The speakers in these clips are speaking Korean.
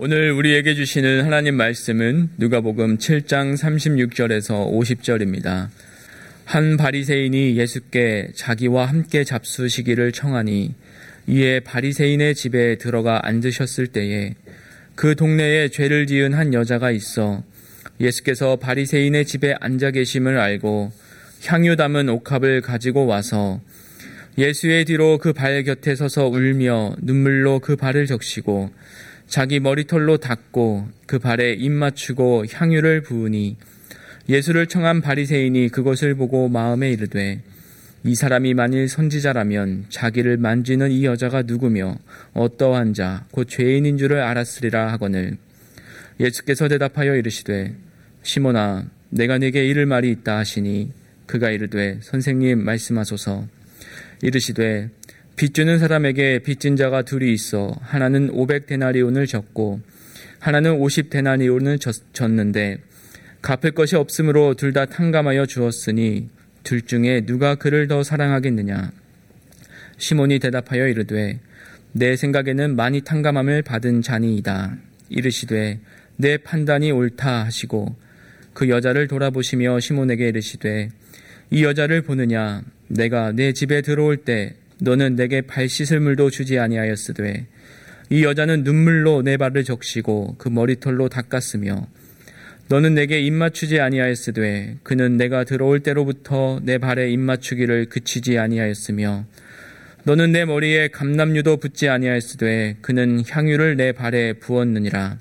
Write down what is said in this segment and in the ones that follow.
오늘 우리에게 주시는 하나님 말씀은 누가복음 7장 36절에서 50절입니다. 한 바리새인이 예수께 자기와 함께 잡수시기를 청하니 이에 바리새인의 집에 들어가 앉으셨을 때에 그 동네에 죄를 지은 한 여자가 있어 예수께서 바리새인의 집에 앉아 계심을 알고 향유 담은 옥합을 가지고 와서 예수의 뒤로 그 발 곁에 서서 울며 눈물로 그 발을 적시고 자기 머리털로 닦고 그 발에 입 맞추고 향유를 부으니 예수를 청한 바리새인이 그것을 보고 마음에 이르되 이 사람이 만일 선지자라면 자기를 만지는 이 여자가 누구며 어떠한 자 곧 죄인인 줄을 알았으리라 하거늘. 예수께서 대답하여 이르시되 시몬아 내가 네게 이를 말이 있다 하시니 그가 이르되 선생님 말씀하소서. 이르시되 빚주는 사람에게 빚진 자가 둘이 있어 하나는 500데나리온을 졌고 하나는 50데나리온을 졌는데 갚을 것이 없으므로 둘 다 탕감하여 주었으니 둘 중에 누가 그를 더 사랑하겠느냐? 시몬이 대답하여 이르되 내 생각에는 많이 탕감함을 받은 자니이다. 이르시되 내 판단이 옳다 하시고 그 여자를 돌아보시며 시몬에게 이르시되 이 여자를 보느냐? 내가 내 집에 들어올 때 너는 내게 발 씻을 물도 주지 아니하였으되 이 여자는 눈물로 내 발을 적시고 그 머리털로 닦았으며 너는 내게 입 맞추지 아니하였으되 그는 내가 들어올 때로부터 내 발에 입 맞추기를 그치지 아니하였으며 너는 내 머리에 감남유도 붓지 아니하였으되 그는 향유를 내 발에 부었느니라.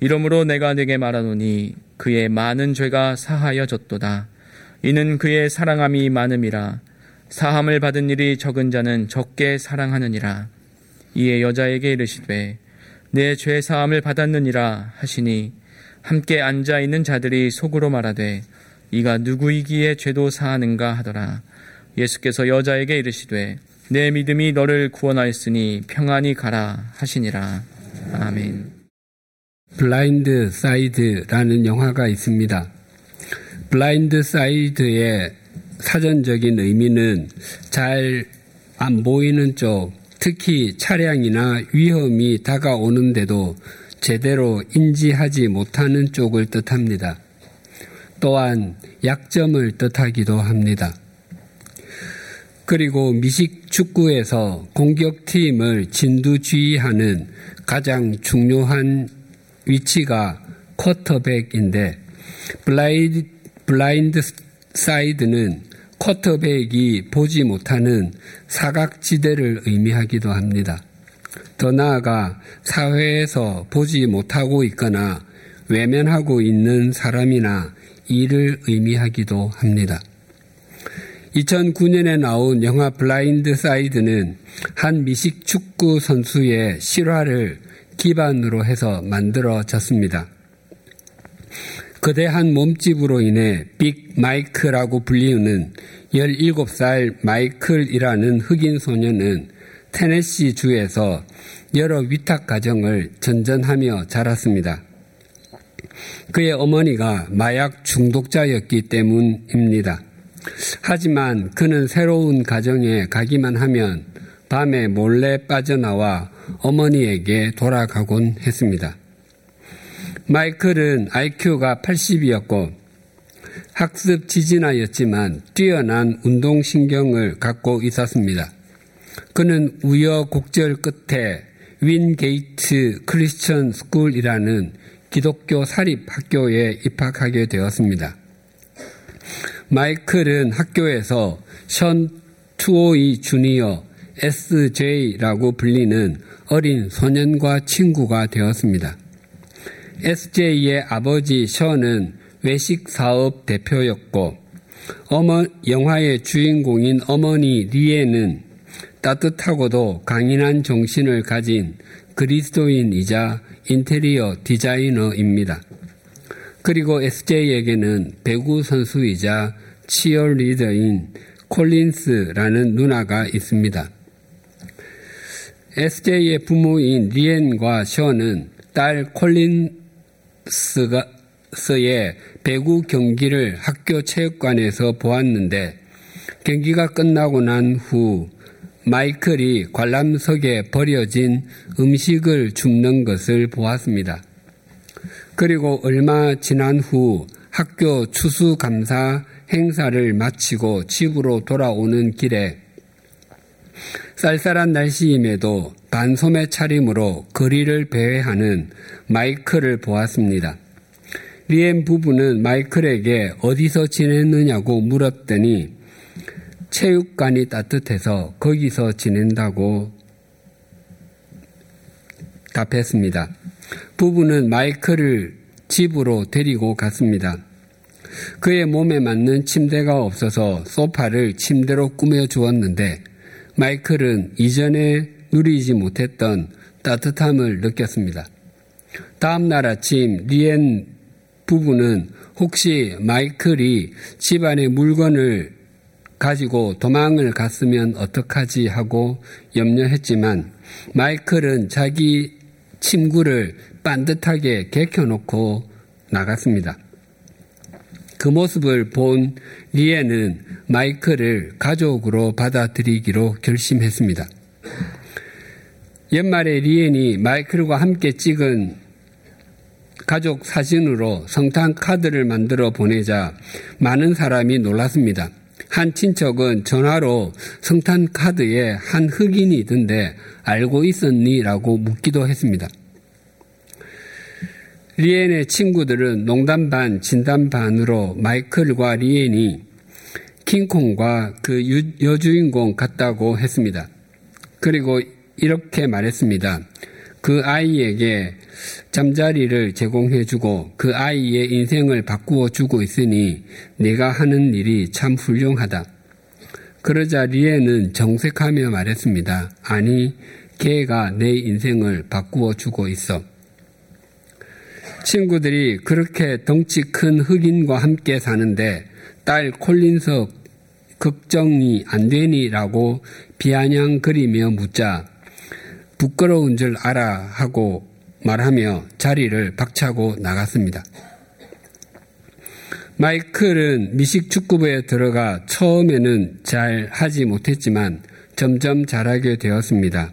이러므로 내가 내게 말하노니 그의 많은 죄가 사하여졌도다. 이는 그의 사랑함이 많음이라 사함을 받은 일이 적은 자는 적게 사랑하느니라. 이에 여자에게 이르시되 네 죄 사함을 받았느니라 하시니 함께 앉아 있는 자들이 속으로 말하되 이가 누구이기에 죄도 사하는가 하더라. 예수께서 여자에게 이르시되 네 믿음이 너를 구원하였으니 평안히 가라 하시니라. 아멘. 블라인드 사이드라는 영화가 있습니다. blind side의 사전적인 의미는 잘 안 보이는 쪽, 특히 차량이나 위험이 다가오는데도 제대로 인지하지 못하는 쪽을 뜻합니다. 또한 약점을 뜻하기도 합니다. 그리고 미식 축구에서 공격팀을 진두지휘하는 가장 중요한 위치가 쿼터백인데 blind, blind side는 쿼터백이 보지 못하는 사각지대를 의미하기도 합니다. 더 나아가 사회에서 보지 못하고 있거나 외면하고 있는 사람이나 일을 의미하기도 합니다. 2009년에 나온 영화 블라인드 사이드는 한 미식 축구 선수의 실화를 기반으로 해서 만들어졌습니다. 거대한 몸집으로 인해 빅 마이크라고 불리우는 17살 마이클이라는 흑인 소년은 테네시 주에서 여러 위탁 가정을 전전하며 자랐습니다. 그의 어머니가 마약 중독자였기 때문입니다. 하지만 그는 새로운 가정에 가기만 하면 밤에 몰래 빠져나와 어머니에게 돌아가곤 했습니다. 마이클은 IQ가 80이었고 학습 지진아였지만 뛰어난 운동신경을 갖고 있었습니다. 그는 우여곡절 끝에 윈게이트 크리스천 스쿨이라는 기독교 사립 학교에 입학하게 되었습니다. 마이클은 학교에서 션 투오이 주니어 SJ라고 불리는 어린 소년과 친구가 되었습니다. SJ의 아버지 셔는 외식 사업 대표였고 어머, 영화의 주인공인 어머니 리에는 따뜻하고도 강인한 정신을 가진 그리스도인이자 인테리어 디자이너입니다. 그리고 SJ에게는 배구 선수이자 치어리더인 콜린스라는 누나가 있습니다. SJ의 부모인 리엔과 셔는 딸 콜린 스의 배구 경기를 학교 체육관에서 보았는데 경기가 끝나고 난 후 마이클이 관람석에 버려진 음식을 줍는 것을 보았습니다. 그리고 얼마 지난 후 학교 추수감사 행사를 마치고 집으로 돌아오는 길에 쌀쌀한 날씨임에도 반소매 차림으로 거리를 배회하는 마이클을 보았습니다. 리엠 부부는 마이클에게 어디서 지냈느냐고 물었더니 체육관이 따뜻해서 거기서 지낸다고 답했습니다. 부부는 마이클을 집으로 데리고 갔습니다. 그의 몸에 맞는 침대가 없어서 소파를 침대로 꾸며 주었는데 마이클은 이전에 누리지 못했던 따뜻함을 느꼈습니다. 다음 날 아침 리엔 부부는 혹시 마이클이 집안의 물건을 가지고 도망을 갔으면 어떡하지 하고 염려했지만 마이클은 자기 침구를 반듯하게 개켜놓고 나갔습니다. 그 모습을 본 리에는 마이클을 가족으로 받아들이기로 결심했습니다. 연말에 리엔이 마이클과 함께 찍은 가족 사진으로 성탄 카드를 만들어 보내자 많은 사람이 놀랐습니다. 한 친척은 전화로 성탄 카드에 한 흑인이 있던데 알고 있었니? 라고 묻기도 했습니다. 리엔의 친구들은 농담 반, 진담 반으로 마이클과 리엔이 킹콩과 그 여주인공 같다고 했습니다. 그리고 이렇게 말했습니다. 그 아이에게 잠자리를 제공해주고 그 아이의 인생을 바꾸어 주고 있으니 내가 하는 일이 참 훌륭하다. 그러자 리에는 정색하며 말했습니다. 아니, 걔가 내 인생을 바꾸어 주고 있어. 친구들이 그렇게 덩치 큰 흑인과 함께 사는데 딸 콜린서 걱정이 안 되니라고 비아냥거리며 묻자 부끄러운 줄 알아 하고 말하며 자리를 박차고 나갔습니다. 마이클은 미식 축구부에 들어가 처음에는 잘 하지 못했지만 점점 잘하게 되었습니다.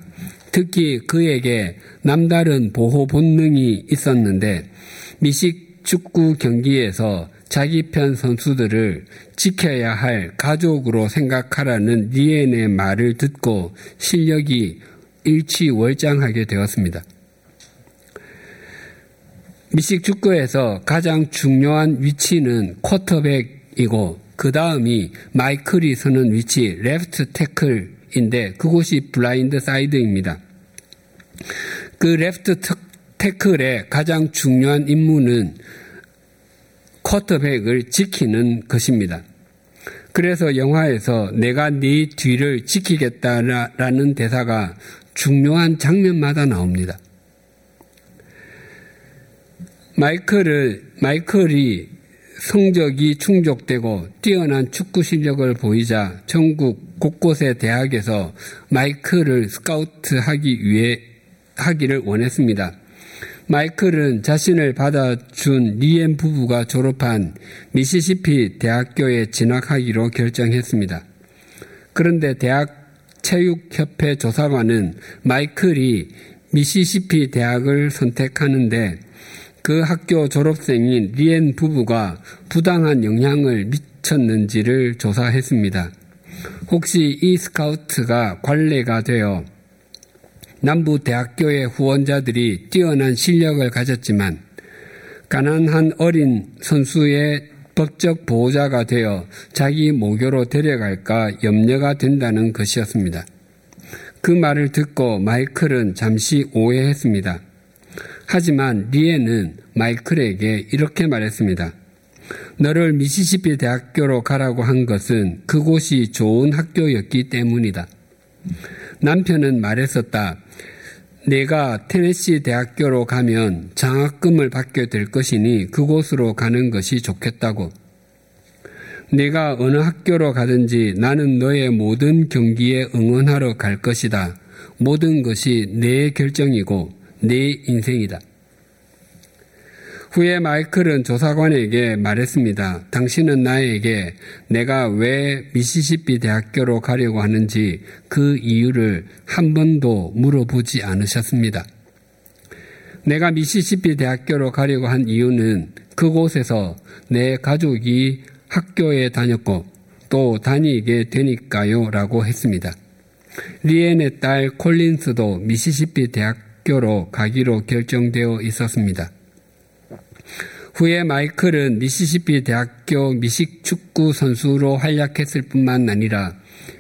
특히 그에게 남다른 보호 본능이 있었는데 미식 축구 경기에서 자기 편 선수들을 지켜야 할 가족으로 생각하라는 니엔의 말을 듣고 실력이 일치월장하게 되었습니다. 미식 축구에서 가장 중요한 위치는 쿼터백이고 그 다음이 마이클이 서는 위치 left tackle인데 그곳이 blind side입니다. 그 left tackle의 가장 중요한 임무는 쿼터백을 지키는 것입니다. 그래서 영화에서 내가 네 뒤를 지키겠다라는 대사가 중요한 장면마다 나옵니다. 마이클을, 마이클이 성적이 충족되고 뛰어난 축구 실력을 보이자 전국 곳곳의 대학에서 마이클을 스카우트하기 위해 하기를 원했습니다. 마이클은 자신을 받아준 리엠 부부가 졸업한 미시시피 대학교에 진학하기로 결정했습니다. 그런데 대학 체육협회 조사관은 마이클이 미시시피 대학을 선택하는데 그 학교 졸업생인 리엔 부부가 부당한 영향을 미쳤는지를 조사했습니다. 혹시 이 스카우트가 관례가 되어 남부 대학교의 후원자들이 뛰어난 실력을 가졌지만 가난한 어린 선수의 법적 보호자가 되어 자기 모교로 데려갈까 염려가 된다는 것이었습니다. 그 말을 듣고 마이클은 잠시 오해했습니다. 하지만 리에는 마이클에게 이렇게 말했습니다. 너를 미시시피 대학교로 가라고 한 것은 그곳이 좋은 학교였기 때문이다. 남편은 말했었다. 내가 테네시 대학교로 가면 장학금을 받게 될 것이니 그곳으로 가는 것이 좋겠다고. 내가 어느 학교로 가든지 나는 너의 모든 경기에 응원하러 갈 것이다. 모든 것이 내 결정이고 내 인생이다. 후에 마이클은 조사관에게 말했습니다. 당신은 나에게 내가 왜 미시시피 대학교로 가려고 하는지 그 이유를 한 번도 물어보지 않으셨습니다. 내가 미시시피 대학교로 가려고 한 이유는 그곳에서 내 가족이 학교에 다녔고 또 다니게 되니까요 라고 했습니다. 리엔의 딸 콜린스도 미시시피 대학교로 가기로 결정되어 있었습니다. 후에 마이클은 미시시피 대학교 미식 축구 선수로 활약했을 뿐만 아니라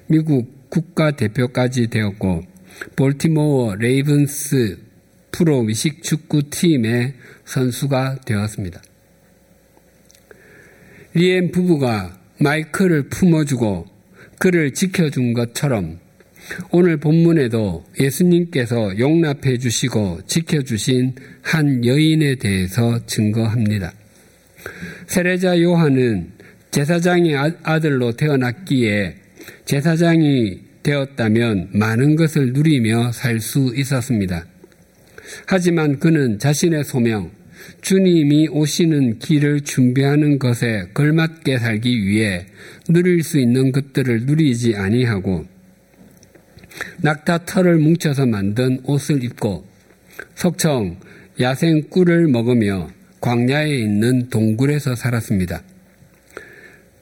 미국 국가대표까지 되었고 볼티모어 레이븐스 프로 미식 축구 팀의 선수가 되었습니다. 리엔 부부가 마이클을 품어주고 그를 지켜준 것처럼 오늘 본문에도 예수님께서 용납해 주시고 지켜주신 한 여인에 대해서 증거합니다. 세례자 요한은 제사장의 아, 아들로 태어났기에 제사장이 되었다면 많은 것을 누리며 살 수 있었습니다. 하지만 그는 자신의 소명, 주님이 오시는 길을 준비하는 것에 걸맞게 살기 위해 누릴 수 있는 것들을 누리지 아니하고 낙타 털을 뭉쳐서 만든 옷을 입고 석청 야생 꿀을 먹으며 광야에 있는 동굴에서 살았습니다.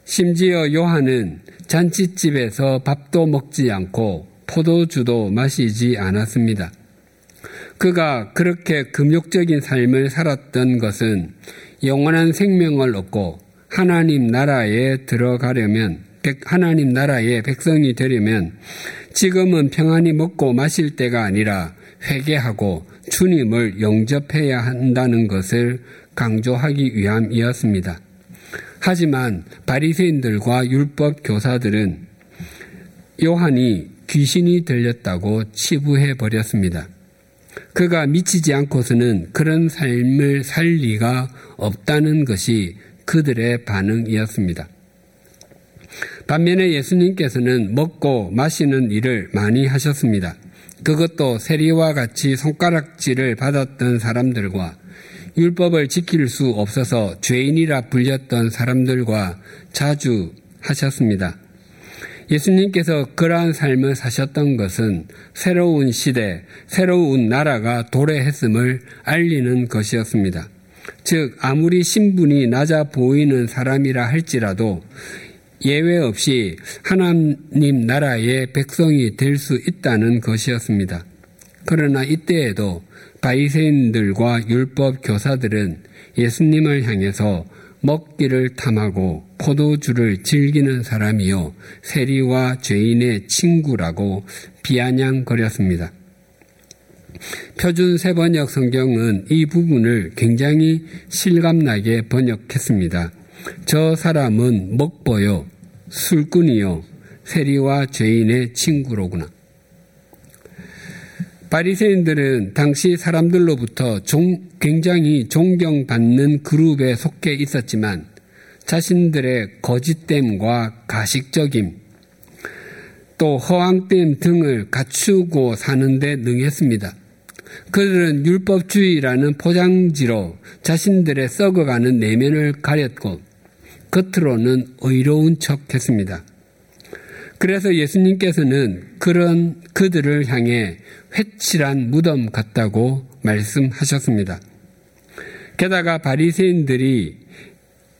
심지어 요한은 잔치집에서 밥도 먹지 않고 포도주도 마시지 않았습니다. 그가 그렇게 금욕적인 삶을 살았던 것은 영원한 생명을 얻고 하나님 나라에 들어가려면 하나님 나라의 백성이 되려면 지금은 평안히 먹고 마실 때가 아니라 회개하고 주님을 영접해야 한다는 것을 강조하기 위함이었습니다. 하지만 바리새인들과 율법 교사들은 요한이 귀신이 들렸다고 치부해 버렸습니다. 그가 미치지 않고서는 그런 삶을 살 리가 없다는 것이 그들의 반응이었습니다. 반면에 예수님께서는 먹고 마시는 일을 많이 하셨습니다. 그것도 세리와 같이 손가락질을 받았던 사람들과 율법을 지킬 수 없어서 죄인이라 불렸던 사람들과 자주 하셨습니다. 예수님께서 그러한 삶을 사셨던 것은 새로운 시대, 새로운 나라가 도래했음을 알리는 것이었습니다. 즉, 아무리 신분이 낮아 보이는 사람이라 할지라도 예외 없이 하나님 나라의 백성이 될 수 있다는 것이었습니다. 그러나 이때에도 바이세인들과 율법 교사들은 예수님을 향해서 먹기를 탐하고 포도주를 즐기는 사람이요 세리와 죄인의 친구라고 비아냥거렸습니다. 표준 세번역 성경은 이 부분을 굉장히 실감나게 번역했습니다. 저 사람은 먹보요, 술꾼이요, 세리와 죄인의 친구로구나. 바리새인들은 당시 사람들로부터 종, 굉장히 존경받는 그룹에 속해 있었지만 자신들의 거짓됨과 가식적임 또 허황됨 등을 갖추고 사는데 능했습니다. 그들은 율법주의라는 포장지로 자신들의 썩어가는 내면을 가렸고 겉으로는 의로운 척 했습니다. 그래서 예수님께서는 그런 그들을 향해 회칠한 무덤 같다고 말씀하셨습니다. 게다가 바리새인들이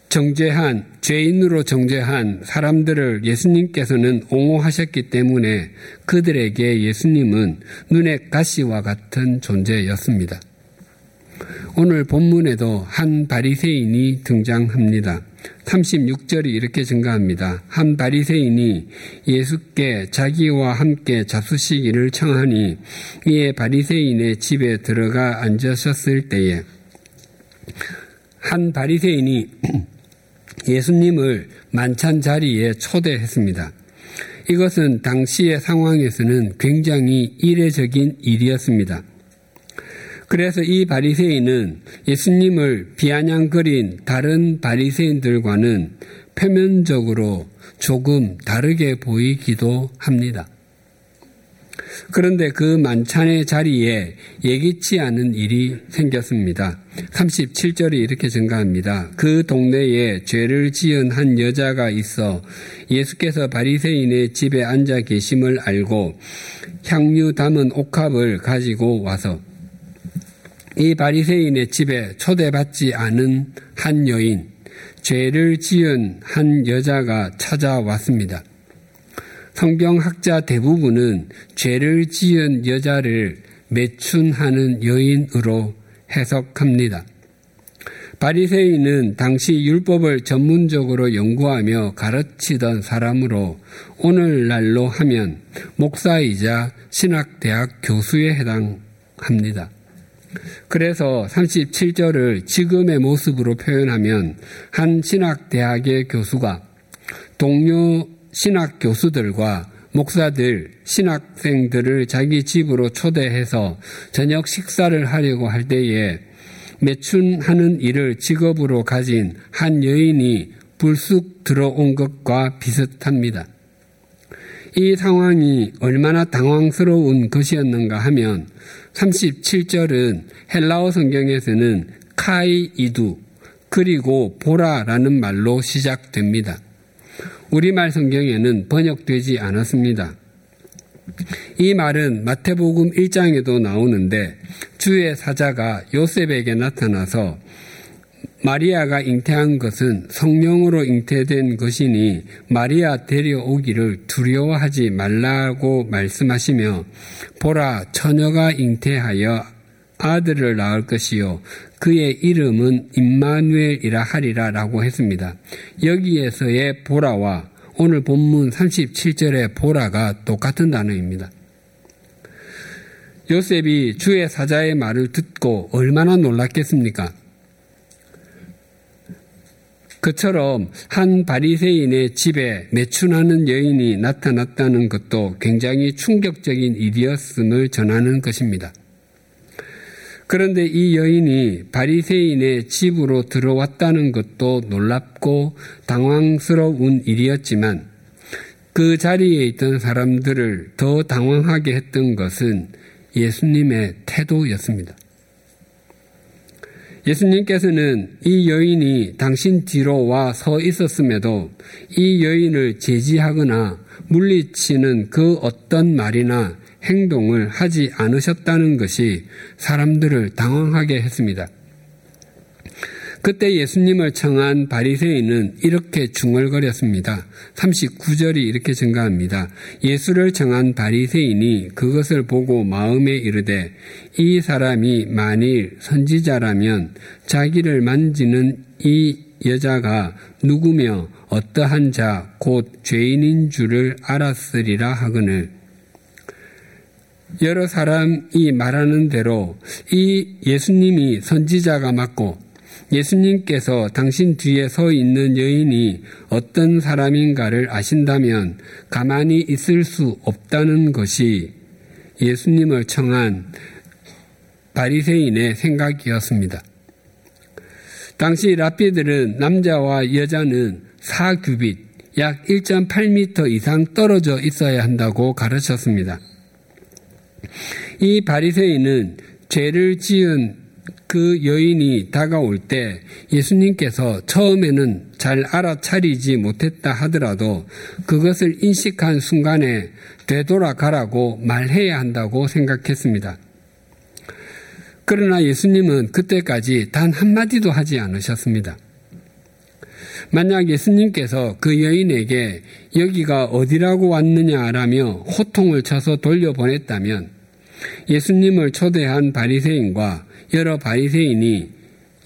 정죄한 죄인으로 정죄한 사람들을 예수님께서는 옹호하셨기 때문에 그들에게 예수님은 눈의 가시와 같은 존재였습니다. 오늘 본문에도 한 바리새인이 등장합니다. 36절이 이렇게 증가합니다. 한 바리새인이 예수께 자기와 함께 잡수시기를 청하니 이에 바리새인의 집에 들어가 앉으셨을 때에 한 바리새인이 예수님을 만찬 자리에 초대했습니다. 이것은 당시의 상황에서는 굉장히 이례적인 일이었습니다. 그래서 이 바리새인은 예수님을 비아냥거린 다른 바리새인들과는 표면적으로 조금 다르게 보이기도 합니다. 그런데 그 만찬의 자리에 예기치 않은 일이 생겼습니다. 37절이 이렇게 증가합니다. 그 동네에 죄를 지은 한 여자가 있어 예수께서 바리새인의 집에 앉아 계심을 알고 향유 담은 옥합을 가지고 와서 이 바리새인의 집에 초대받지 않은 한 여인, 죄를 지은 한 여자가 찾아왔습니다. 성경학자 대부분은 죄를 지은 여자를 매춘하는 여인으로 해석합니다. 바리새인은 당시 율법을 전문적으로 연구하며 가르치던 사람으로 오늘날로 하면 목사이자 신학대학 교수에 해당합니다. 그래서 37절을 지금의 모습으로 표현하면 한 신학대학의 교수가 동료 신학 교수들과 목사들, 신학생들을 자기 집으로 초대해서 저녁 식사를 하려고 할 때에 매춘하는 일을 직업으로 가진 한 여인이 불쑥 들어온 것과 비슷합니다. 이 상황이 얼마나 당황스러운 것이었는가 하면 37절은 헬라어 성경에서는 카이 이두 그리고 보라라는 말로 시작됩니다. 우리말 성경에는 번역되지 않았습니다. 이 말은 마태복음 1장에도 나오는데 주의 사자가 요셉에게 나타나서 마리아가 잉태한 것은 성령으로 잉태된 것이니 마리아 데려오기를 두려워하지 말라고 말씀하시며 보라 처녀가 잉태하여 아들을 낳을 것이요 그의 이름은 임마누엘이라 하리라라고 했습니다. 여기에서의 보라와 오늘 본문 37절의 보라가 똑같은 단어입니다. 요셉이 주의 사자의 말을 듣고 얼마나 놀랐겠습니까? 그처럼 한 바리새인의 집에 매춘하는 여인이 나타났다는 것도 굉장히 충격적인 일이었음을 전하는 것입니다. 그런데 이 여인이 바리새인의 집으로 들어왔다는 것도 놀랍고 당황스러운 일이었지만 그 자리에 있던 사람들을 더 당황하게 했던 것은 예수님의 태도였습니다. 예수님께서는 이 여인이 당신 뒤로 와 서 있었음에도 이 여인을 제지하거나 물리치는 그 어떤 말이나 행동을 하지 않으셨다는 것이 사람들을 당황하게 했습니다. 그때 예수님을 청한 바리새인은 이렇게 중얼거렸습니다. 39절이 이렇게 증가합니다. 예수를 청한 바리새인이 그것을 보고 마음에 이르되 이 사람이 만일 선지자라면 자기를 만지는 이 여자가 누구며 어떠한 자 곧 죄인인 줄을 알았으리라 하거늘 여러 사람이 말하는 대로 이 예수님이 선지자가 맞고 예수님께서 당신 뒤에 서 있는 여인이 어떤 사람인가를 아신다면 가만히 있을 수 없다는 것이 예수님을 청한 바리새인의 생각이었습니다. 당시 랍비들은 남자와 여자는 4규빗, 약 1.8m 이상 떨어져 있어야 한다고 가르쳤습니다. 이 바리새인은 죄를 지은 그 여인이 다가올 때 예수님께서 처음에는 잘 알아차리지 못했다 하더라도 그것을 인식한 순간에 되돌아가라고 말해야 한다고 생각했습니다. 그러나 예수님은 그때까지 단 한마디도 하지 않으셨습니다. 만약 예수님께서 그 여인에게 여기가 어디라고 왔느냐라며 호통을 쳐서 돌려보냈다면 예수님을 초대한 바리새인과 여러 바리새인이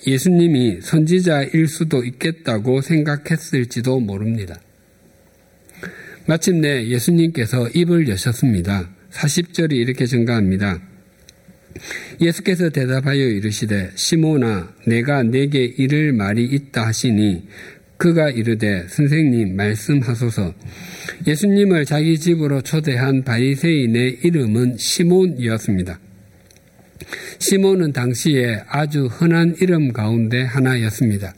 예수님이 선지자일 수도 있겠다고 생각했을지도 모릅니다. 마침내 예수님께서 입을 여셨습니다. 40절이 이렇게 증가합니다. 예수께서 대답하여 이르시되 시모나 내가 내게 이를 말이 있다 하시니 그가 이르되 선생님 말씀하소서 예수님을 자기 집으로 초대한 바리새인의 이름은 시몬이었습니다. 시몬은 당시에 아주 흔한 이름 가운데 하나였습니다.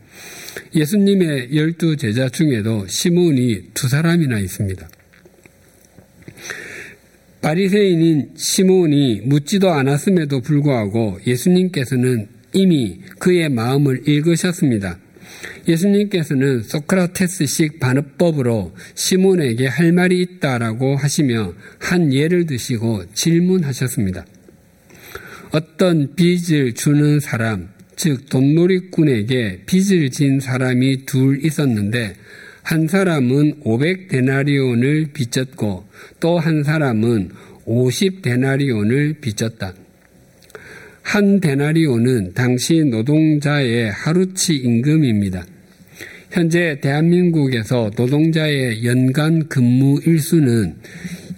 예수님의 열두 제자 중에도 시몬이 두 사람이나 있습니다. 바리새인인 시몬이 묻지도 않았음에도 불구하고 예수님께서는 이미 그의 마음을 읽으셨습니다. 예수님께서는 소크라테스식 반어법으로 시몬에게 할 말이 있다라고 하시며 한 예를 드시고 질문하셨습니다. 어떤 빚을 주는 사람, 즉 돈놀이꾼에게 빚을 진 사람이 둘 있었는데 한 사람은 500데나리온을 빚졌고 또 한 사람은 50데나리온을 빚졌다. 한 데나리온은 당시 노동자의 하루치 임금입니다. 현재 대한민국에서 노동자의 연간 근무 일수는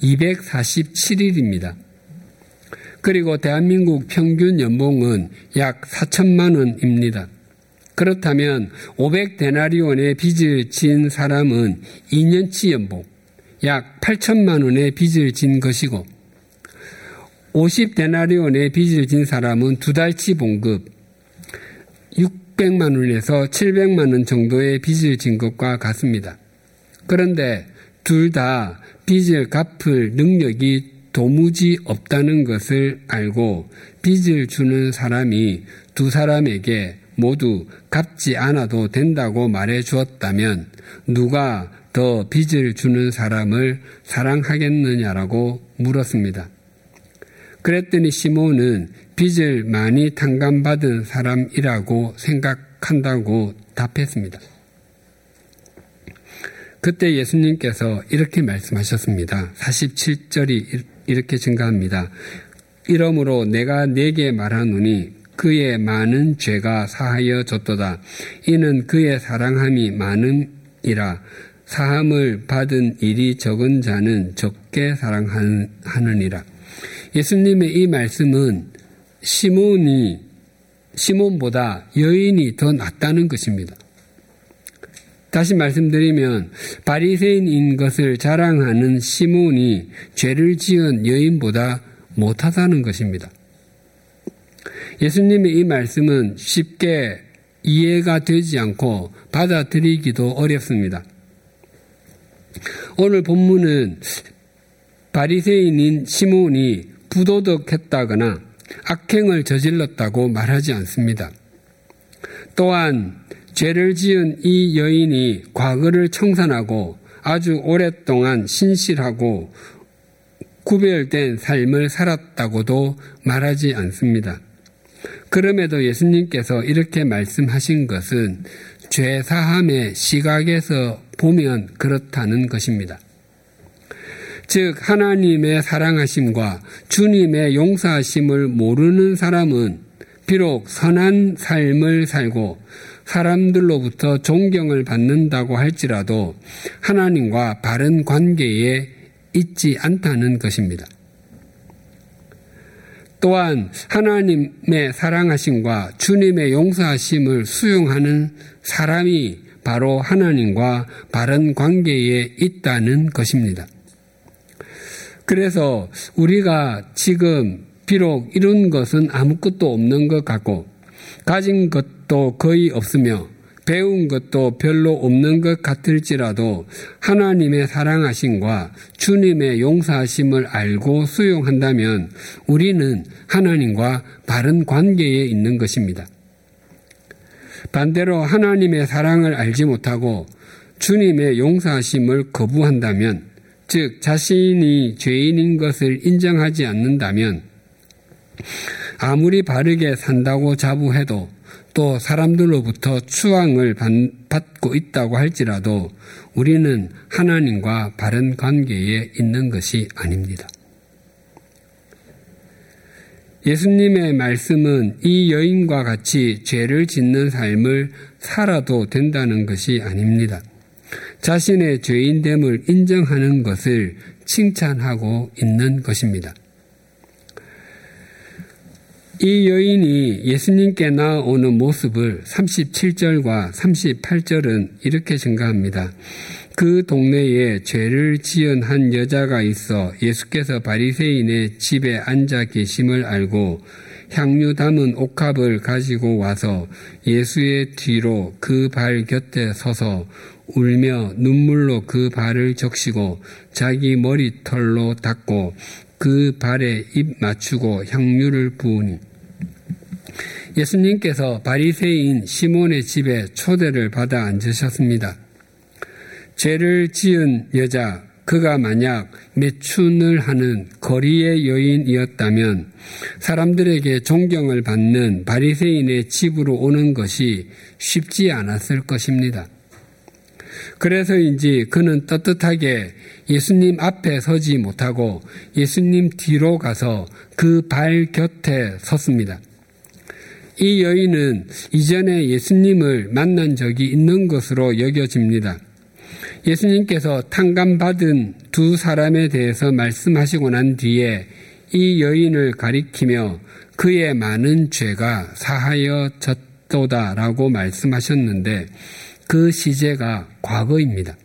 247일입니다. 그리고 대한민국 평균 연봉은 약 4천만 원입니다. 그렇다면 500데나리온의 빚을 진 사람은 2년치 연봉, 약 8천만 원의 빚을 진 것이고 50데나리온의 빚을 진 사람은 두 달치 봉급 600만 원에서 700만 원 정도의 빚을 진 것과 같습니다. 그런데 둘 다 빚을 갚을 능력이 도무지 없다는 것을 알고 빚을 주는 사람이 두 사람에게 모두 갚지 않아도 된다고 말해 주었다면 누가 더 빚을 주는 사람을 사랑하겠느냐라고 물었습니다. 그랬더니 시몬은 빚을 많이 탕감받은 사람이라고 생각한다고 답했습니다. 그때 예수님께서 이렇게 말씀하셨습니다. 47절이 이렇게 증가합니다. 이러므로 내가 내게 말하노니 그의 많은 죄가 사하여 졌도다. 이는 그의 사랑함이 많음이라 사함을 받은 일이 적은 자는 적게 사랑하느니라. 예수님의 이 말씀은 시몬이 시몬보다 여인이 더 낫다는 것입니다. 다시 말씀드리면 바리새인인 것을 자랑하는 시몬이 죄를 지은 여인보다 못하다는 것입니다. 예수님의 이 말씀은 쉽게 이해가 되지 않고 받아들이기도 어렵습니다. 오늘 본문은 바리새인인 시몬이 부도덕했다거나 악행을 저질렀다고 말하지 않습니다. 또한 죄를 지은 이 여인이 과거를 청산하고 아주 오랫동안 신실하고 구별된 삶을 살았다고도 말하지 않습니다. 그럼에도 예수님께서 이렇게 말씀하신 것은 죄 사함의 시각에서 보면 그렇다는 것입니다. 즉, 하나님의 사랑하심과 주님의 용서하심을 모르는 사람은 비록 선한 삶을 살고 사람들로부터 존경을 받는다고 할지라도 하나님과 바른 관계에 있지 않다는 것입니다. 또한 하나님의 사랑하심과 주님의 용서하심을 수용하는 사람이 바로 하나님과 바른 관계에 있다는 것입니다. 그래서 우리가 지금 비록 이룬 것은 아무것도 없는 것 같고 가진 것도 거의 없으며 배운 것도 별로 없는 것 같을지라도 하나님의 사랑하심과 주님의 용서하심을 알고 수용한다면 우리는 하나님과 바른 관계에 있는 것입니다. 반대로 하나님의 사랑을 알지 못하고 주님의 용서하심을 거부한다면, 즉, 자신이 죄인인 것을 인정하지 않는다면, 아무리 바르게 산다고 자부해도 또 사람들로부터 추앙을 받고 있다고 할지라도 우리는 하나님과 바른 관계에 있는 것이 아닙니다. 예수님의 말씀은 이 여인과 같이 죄를 짓는 삶을 살아도 된다는 것이 아닙니다. 자신의 죄인됨을 인정하는 것을 칭찬하고 있는 것입니다. 이 여인이 예수님께 나오는 모습을 37절과 38절은 이렇게 증가합니다. 그 동네에 죄를 지은 한 여자가 있어 예수께서 바리새인의 집에 앉아 계심을 알고 향유 담은 옥합을 가지고 와서 예수의 뒤로 그 발 곁에 서서 울며 눈물로 그 발을 적시고 자기 머리털로 닦고 그 발에 입 맞추고 향유를 부으니 예수님께서 바리새인 시몬의 집에 초대를 받아 앉으셨습니다. 죄를 지은 여자 그가 만약 매춘을 하는 거리의 여인이었다면 사람들에게 존경을 받는 바리새인의 집으로 오는 것이 쉽지 않았을 것입니다. 그래서인지 그는 떳떳하게 예수님 앞에 서지 못하고 예수님 뒤로 가서 그 발 곁에 섰습니다. 이 여인은 이전에 예수님을 만난 적이 있는 것으로 여겨집니다. 예수님께서 탕감받은 두 사람에 대해서 말씀하시고 난 뒤에 이 여인을 가리키며 그의 많은 죄가 사하여졌도다라고 말씀하셨는데 그 시제가 과거입니다.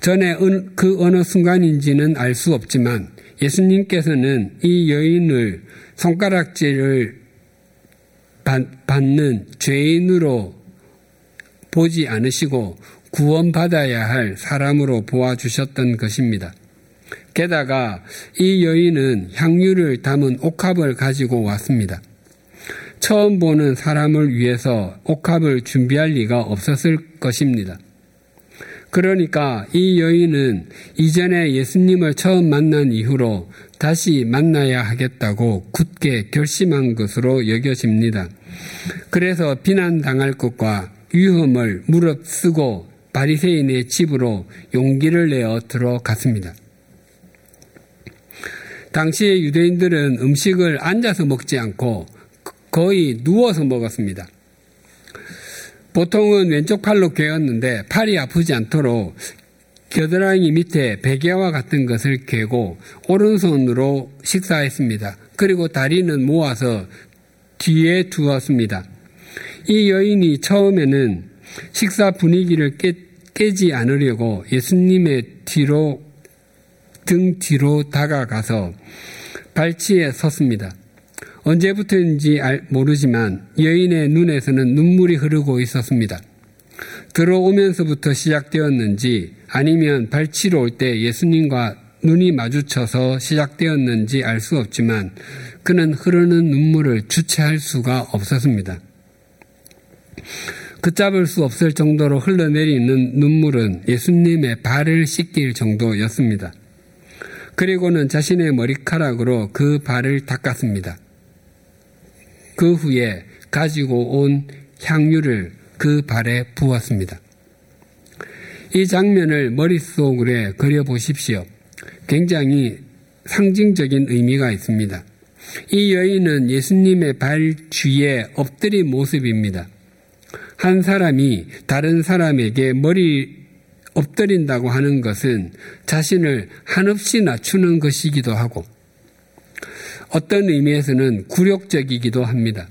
전에 그 어느 순간인지는 알 수 없지만 예수님께서는 이 여인을 손가락질을 받는 죄인으로 보지 않으시고 구원받아야 할 사람으로 보아주셨던 것입니다. 게다가 이 여인은 향유를 담은 옥합을 가지고 왔습니다. 처음 보는 사람을 위해서 옥합을 준비할 리가 없었을 것입니다. 그러니까 이 여인은 이전에 예수님을 처음 만난 이후로 다시 만나야 하겠다고 굳게 결심한 것으로 여겨집니다. 그래서 비난당할 것과 위험을 무릅쓰고 바리새인의 집으로 용기를 내어 들어갔습니다. 당시의 유대인들은 음식을 앉아서 먹지 않고 거의 누워서 먹었습니다. 보통은 왼쪽 팔로 괴었는데 팔이 아프지 않도록 겨드랑이 밑에 베개와 같은 것을 개고 오른손으로 식사했습니다. 그리고 다리는 모아서 뒤에 두었습니다. 이 여인이 처음에는 식사 분위기를 깨, 깨지 않으려고 예수님의 뒤로 등 뒤로 다가가서 발치에 섰습니다. 언제부터인지 모르지만 여인의 눈에서는 눈물이 흐르고 있었습니다. 들어오면서부터 시작되었는지 아니면 발치로 올 때 예수님과 눈이 마주쳐서 시작되었는지 알 수 없지만 그는 흐르는 눈물을 주체할 수가 없었습니다. 걷잡을 수 없을 정도로 흘러내리는 눈물은 예수님의 발을 씻길 정도였습니다. 그리고는 자신의 머리카락으로 그 발을 닦았습니다. 그 후에 가지고 온 향유를 그 발에 부었습니다. 이 장면을 머릿속으로 그려보십시오. 굉장히 상징적인 의미가 있습니다. 이 여인은 예수님의 발 뒤에 엎드린 모습입니다. 한 사람이 다른 사람에게 머리 엎드린다고 하는 것은 자신을 한없이 낮추는 것이기도 하고 어떤 의미에서는 굴욕적이기도 합니다.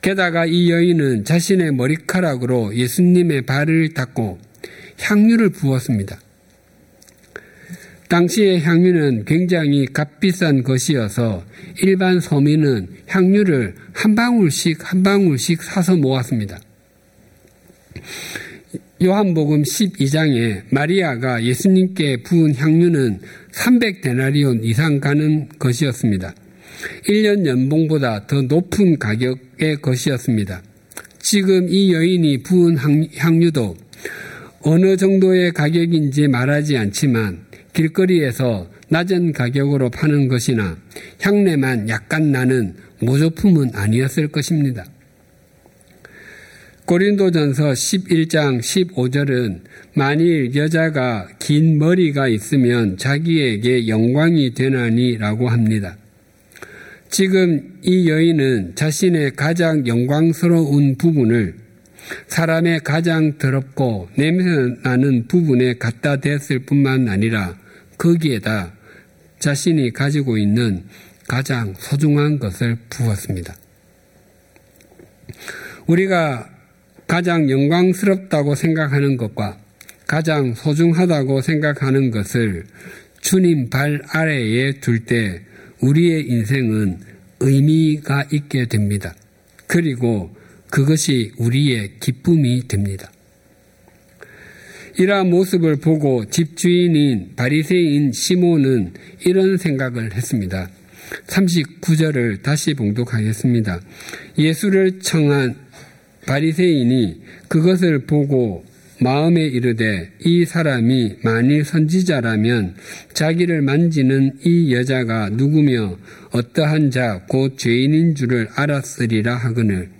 게다가 이 여인은 자신의 머리카락으로 예수님의 발을 닦고 향유를 부었습니다. 당시의 향유는 굉장히 값비싼 것이어서 일반 서민은 향유를 한 방울씩 한 방울씩 사서 모았습니다. 요한복음 12장에 마리아가 예수님께 부은 향유는 300데나리온 이상 가는 것이었습니다. 1년 연봉보다 더 높은 가격의 것이었습니다. 지금 이 여인이 부은 향유도 어느 정도의 가격인지 말하지 않지만 길거리에서 낮은 가격으로 파는 것이나 향내만 약간 나는 모조품은 아니었을 것입니다. 고린도전서 11장 15절은 만일 여자가 긴 머리가 있으면 자기에게 영광이 되나니라고 합니다. 지금 이 여인은 자신의 가장 영광스러운 부분을 사람의 가장 더럽고 냄새나는 부분에 갖다 댔을 뿐만 아니라 거기에다 자신이 가지고 있는 가장 소중한 것을 부었습니다. 우리가 가장 영광스럽다고 생각하는 것과 가장 소중하다고 생각하는 것을 주님 발 아래에 둘 때 우리의 인생은 의미가 있게 됩니다. 그리고 그것이 우리의 기쁨이 됩니다. 이러한 모습을 보고 집주인인 바리새인 시몬은 이런 생각을 했습니다. 39절을 다시 봉독하겠습니다. 예수를 청한 바리새인이 그것을 보고 마음에 이르되 이 사람이 만일 선지자라면 자기를 만지는 이 여자가 누구며 어떠한 자 곧 죄인인 줄을 알았으리라 하거늘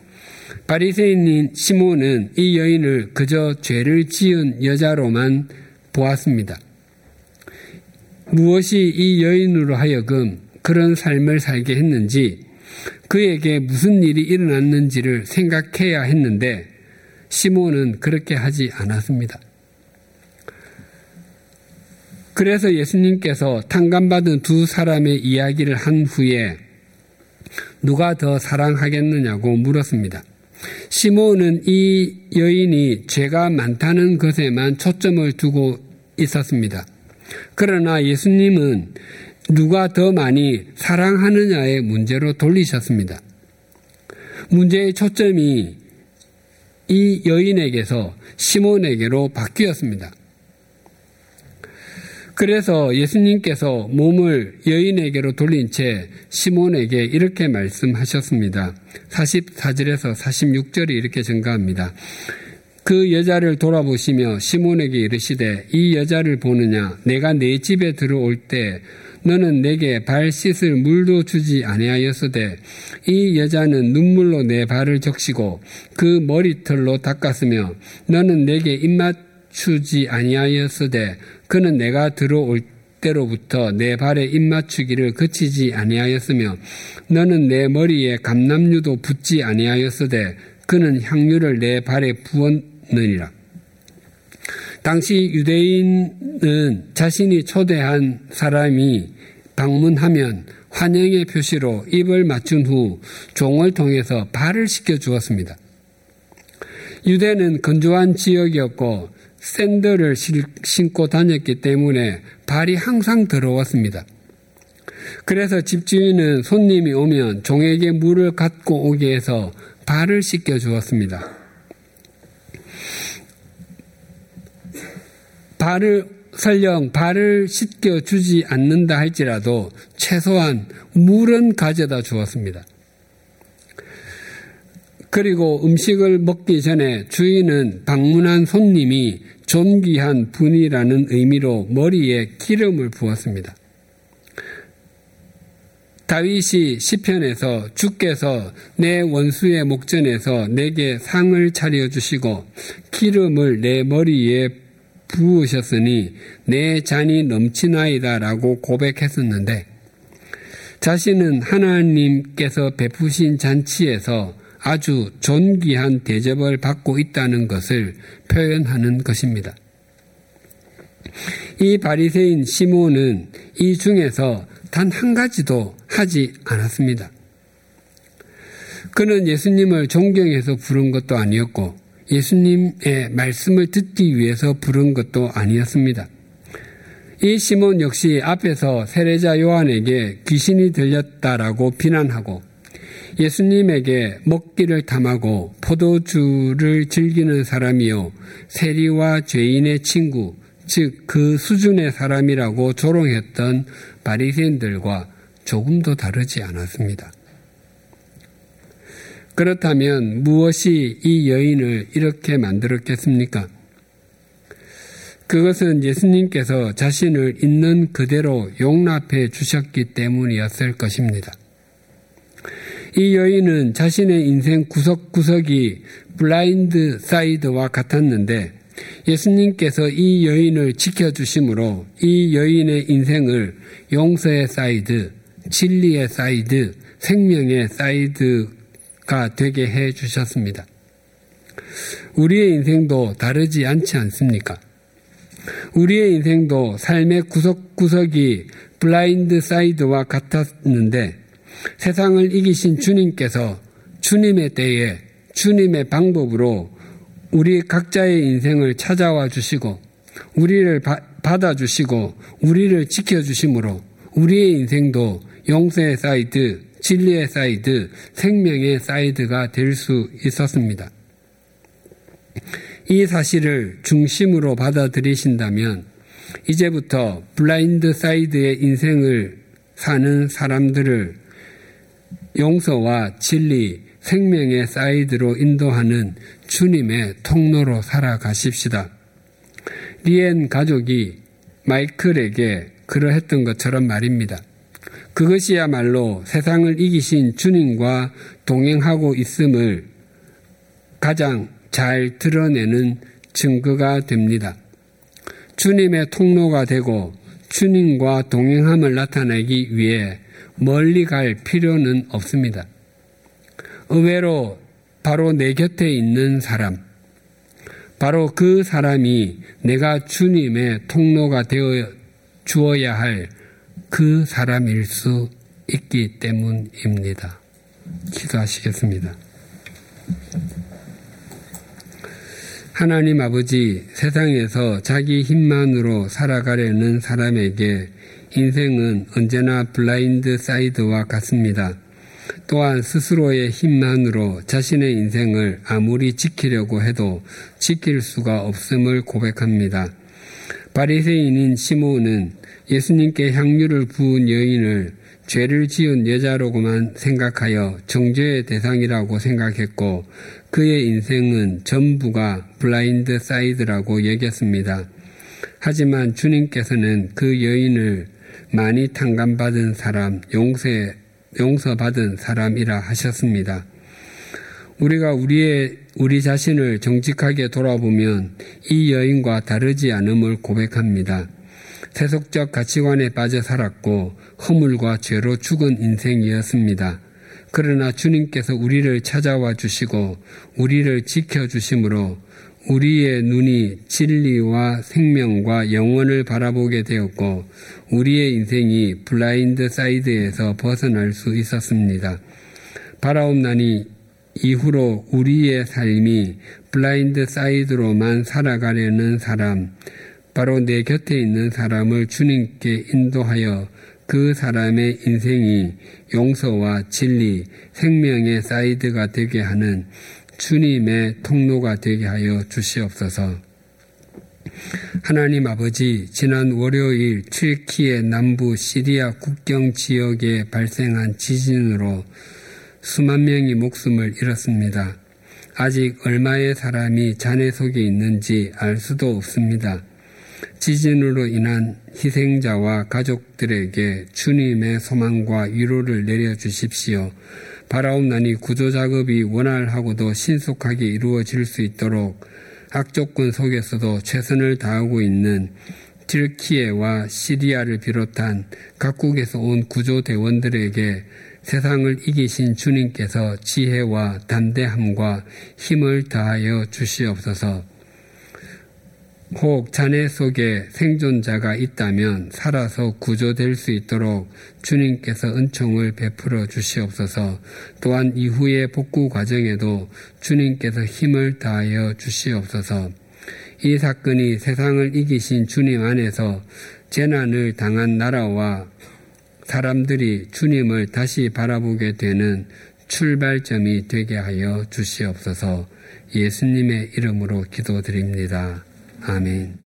바리새인인 시몬은 이 여인을 그저 죄를 지은 여자로만 보았습니다. 무엇이 이 여인으로 하여금 그런 삶을 살게 했는지 그에게 무슨 일이 일어났는지를 생각해야 했는데 시몬은 그렇게 하지 않았습니다. 그래서 예수님께서 탕감받은 두 사람의 이야기를 한 후에 누가 더 사랑하겠느냐고 물었습니다. 시몬은 이 여인이 죄가 많다는 것에만 초점을 두고 있었습니다. 그러나 예수님은 누가 더 많이 사랑하느냐의 문제로 돌리셨습니다. 문제의 초점이 이 여인에게서 시몬에게로 바뀌었습니다. 그래서 예수님께서 몸을 여인에게로 돌린 채 시몬에게 이렇게 말씀하셨습니다. 44절에서 46절이 이렇게 증가합니다. 그 여자를 돌아보시며 시몬에게 이르시되 이 여자를 보느냐 내가 내 집에 들어올 때 너는 내게 발 씻을 물도 주지 아니하였으되 이 여자는 눈물로 내 발을 적시고 그 머리털로 닦았으며 너는 내게 입맞추지 아니하였으되 그는 내가 들어올 때로부터 내 발에 입맞추기를 그치지 아니하였으며 너는 내 머리에 감남류도 붙지 아니하였으되 그는 향유를 내 발에 부었느니라. 당시 유대인은 자신이 초대한 사람이 방문하면 환영의 표시로 입을 맞춘 후 종을 통해서 발을 씻겨 주었습니다. 유대는 건조한 지역이었고 샌들을 신고 다녔기 때문에 발이 항상 더러웠습니다. 그래서 집주인은 손님이 오면 종에게 물을 갖고 오게 해서 발을 씻겨 주었습니다. 발을 설령 발을 씻겨 주지 않는다 할지라도 최소한 물은 가져다 주었습니다. 그리고 음식을 먹기 전에 주인은 방문한 손님이 존귀한 분이라는 의미로 머리에 기름을 부었습니다. 다윗이 시편에서 주께서 내 원수의 목전에서 내게 상을 차려 주시고 기름을 내 머리에 부으셨으니 내 잔이 넘치나이다라고 고백했었는데 자신은 하나님께서 베푸신 잔치에서 아주 존귀한 대접을 받고 있다는 것을 표현하는 것입니다. 이 바리새인 시몬은 이 중에서 단 한 가지도 하지 않았습니다. 그는 예수님을 존경해서 부른 것도 아니었고 예수님의 말씀을 듣기 위해서 부른 것도 아니었습니다. 이 시몬 역시 앞에서 세례자 요한에게 귀신이 들렸다라고 비난하고 예수님에게 먹기를 탐하고 포도주를 즐기는 사람이요 세리와 죄인의 친구 즉 그 수준의 사람이라고 조롱했던 바리새인들과 조금도 다르지 않았습니다. 그렇다면 무엇이 이 여인을 이렇게 만들었겠습니까? 그것은 예수님께서 자신을 있는 그대로 용납해 주셨기 때문이었을 것입니다. 이 여인은 자신의 인생 구석구석이 blind side와 같았는데 예수님께서 이 여인을 지켜주심으로 이 여인의 인생을 용서의 사이드, 진리의 사이드, 생명의 side가 되게 해 주셨습니다. 우리의 인생도 다르지 않지 않습니까? 우리의 인생도 삶의 구석구석이 blind side와 같았는데 세상을 이기신 주님께서 주님의 때에 주님의 방법으로 우리 각자의 인생을 찾아와 주시고 우리를 받아주시고 우리를 지켜주심으로 우리의 인생도 용서의 사이드, 진리의 사이드, 생명의 side가 될 수 있었습니다. 이 사실을 중심으로 받아들이신다면 이제부터 blind side의 인생을 사는 사람들을 용서와 진리, 생명의 사이드로 인도하는 주님의 통로로 살아가십시다. 리엔 가족이 마이클에게 그러했던 것처럼 말입니다. 그것이야말로 세상을 이기신 주님과 동행하고 있음을 가장 잘 드러내는 증거가 됩니다. 주님의 통로가 되고 주님과 동행함을 나타내기 위해 멀리 갈 필요는 없습니다. 의외로 바로 내 곁에 있는 사람, 바로 그 사람이 내가 주님의 통로가 되어 주어야 할 그 사람일 수 있기 때문입니다. 기도하시겠습니다. 하나님 아버지 세상에서 자기 힘만으로 살아가려는 사람에게 인생은 언제나 블라인드 사이드와 같습니다. 또한 스스로의 힘만으로 자신의 인생을 아무리 지키려고 해도 지킬 수가 없음을 고백합니다. 바리새인인 시모는 예수님께 향유를 부은 여인을 죄를 지은 여자로고만 생각하여 정죄의 대상이라고 생각했고 그의 인생은 전부가 blind side라고 여겼습니다. 하지만 주님께서는 그 여인을 많이 탕감받은 사람, 용세, 용서받은 사람이라 하셨습니다. 우리가 우리의, 우리 자신을 정직하게 돌아보면 이 여인과 다르지 않음을 고백합니다. 세속적 가치관에 빠져 살았고 허물과 죄로 죽은 인생이었습니다. 그러나 주님께서 우리를 찾아와 주시고 우리를 지켜 주심으로 우리의 눈이 진리와 생명과 영원을 바라보게 되었고 우리의 인생이 blind side에서 벗어날 수 있었습니다. 바라옵나니 이후로 우리의 삶이 blind side로만 살아가려는 사람, 바로 내 곁에 있는 사람을 주님께 인도하여 그 사람의 인생이 용서와 진리, 생명의 side가 되게 하는 주님의 통로가 되게 하여 주시옵소서. 하나님 아버지, 지난 월요일 튀르키예 남부 시리아 국경 지역에 발생한 지진으로 수만 명이 목숨을 잃었습니다. 아직 얼마의 사람이 잔해 속에 있는지 알 수도 없습니다. 지진으로 인한 희생자와 가족들에게 주님의 소망과 위로를 내려주십시오. 바라옵나니 구조 작업이 원활하고도 신속하게 이루어질 수 있도록 악조건 속에서도 최선을 다하고 있는 튀르키예와 시리아를 비롯한 각국에서 온 구조대원들에게 세상을 이기신 주님께서 지혜와 담대함과 힘을 다하여 주시옵소서. 혹 자네 속에 생존자가 있다면 살아서 구조될 수 있도록 주님께서 은총을 베풀어 주시옵소서. 또한 이후의 복구 과정에도 주님께서 힘을 다하여 주시옵소서. 이 사건이 세상을 이기신 주님 안에서 재난을 당한 나라와 사람들이 주님을 다시 바라보게 되는 출발점이 되게 하여 주시옵소서. 예수님의 이름으로 기도드립니다. 아멘.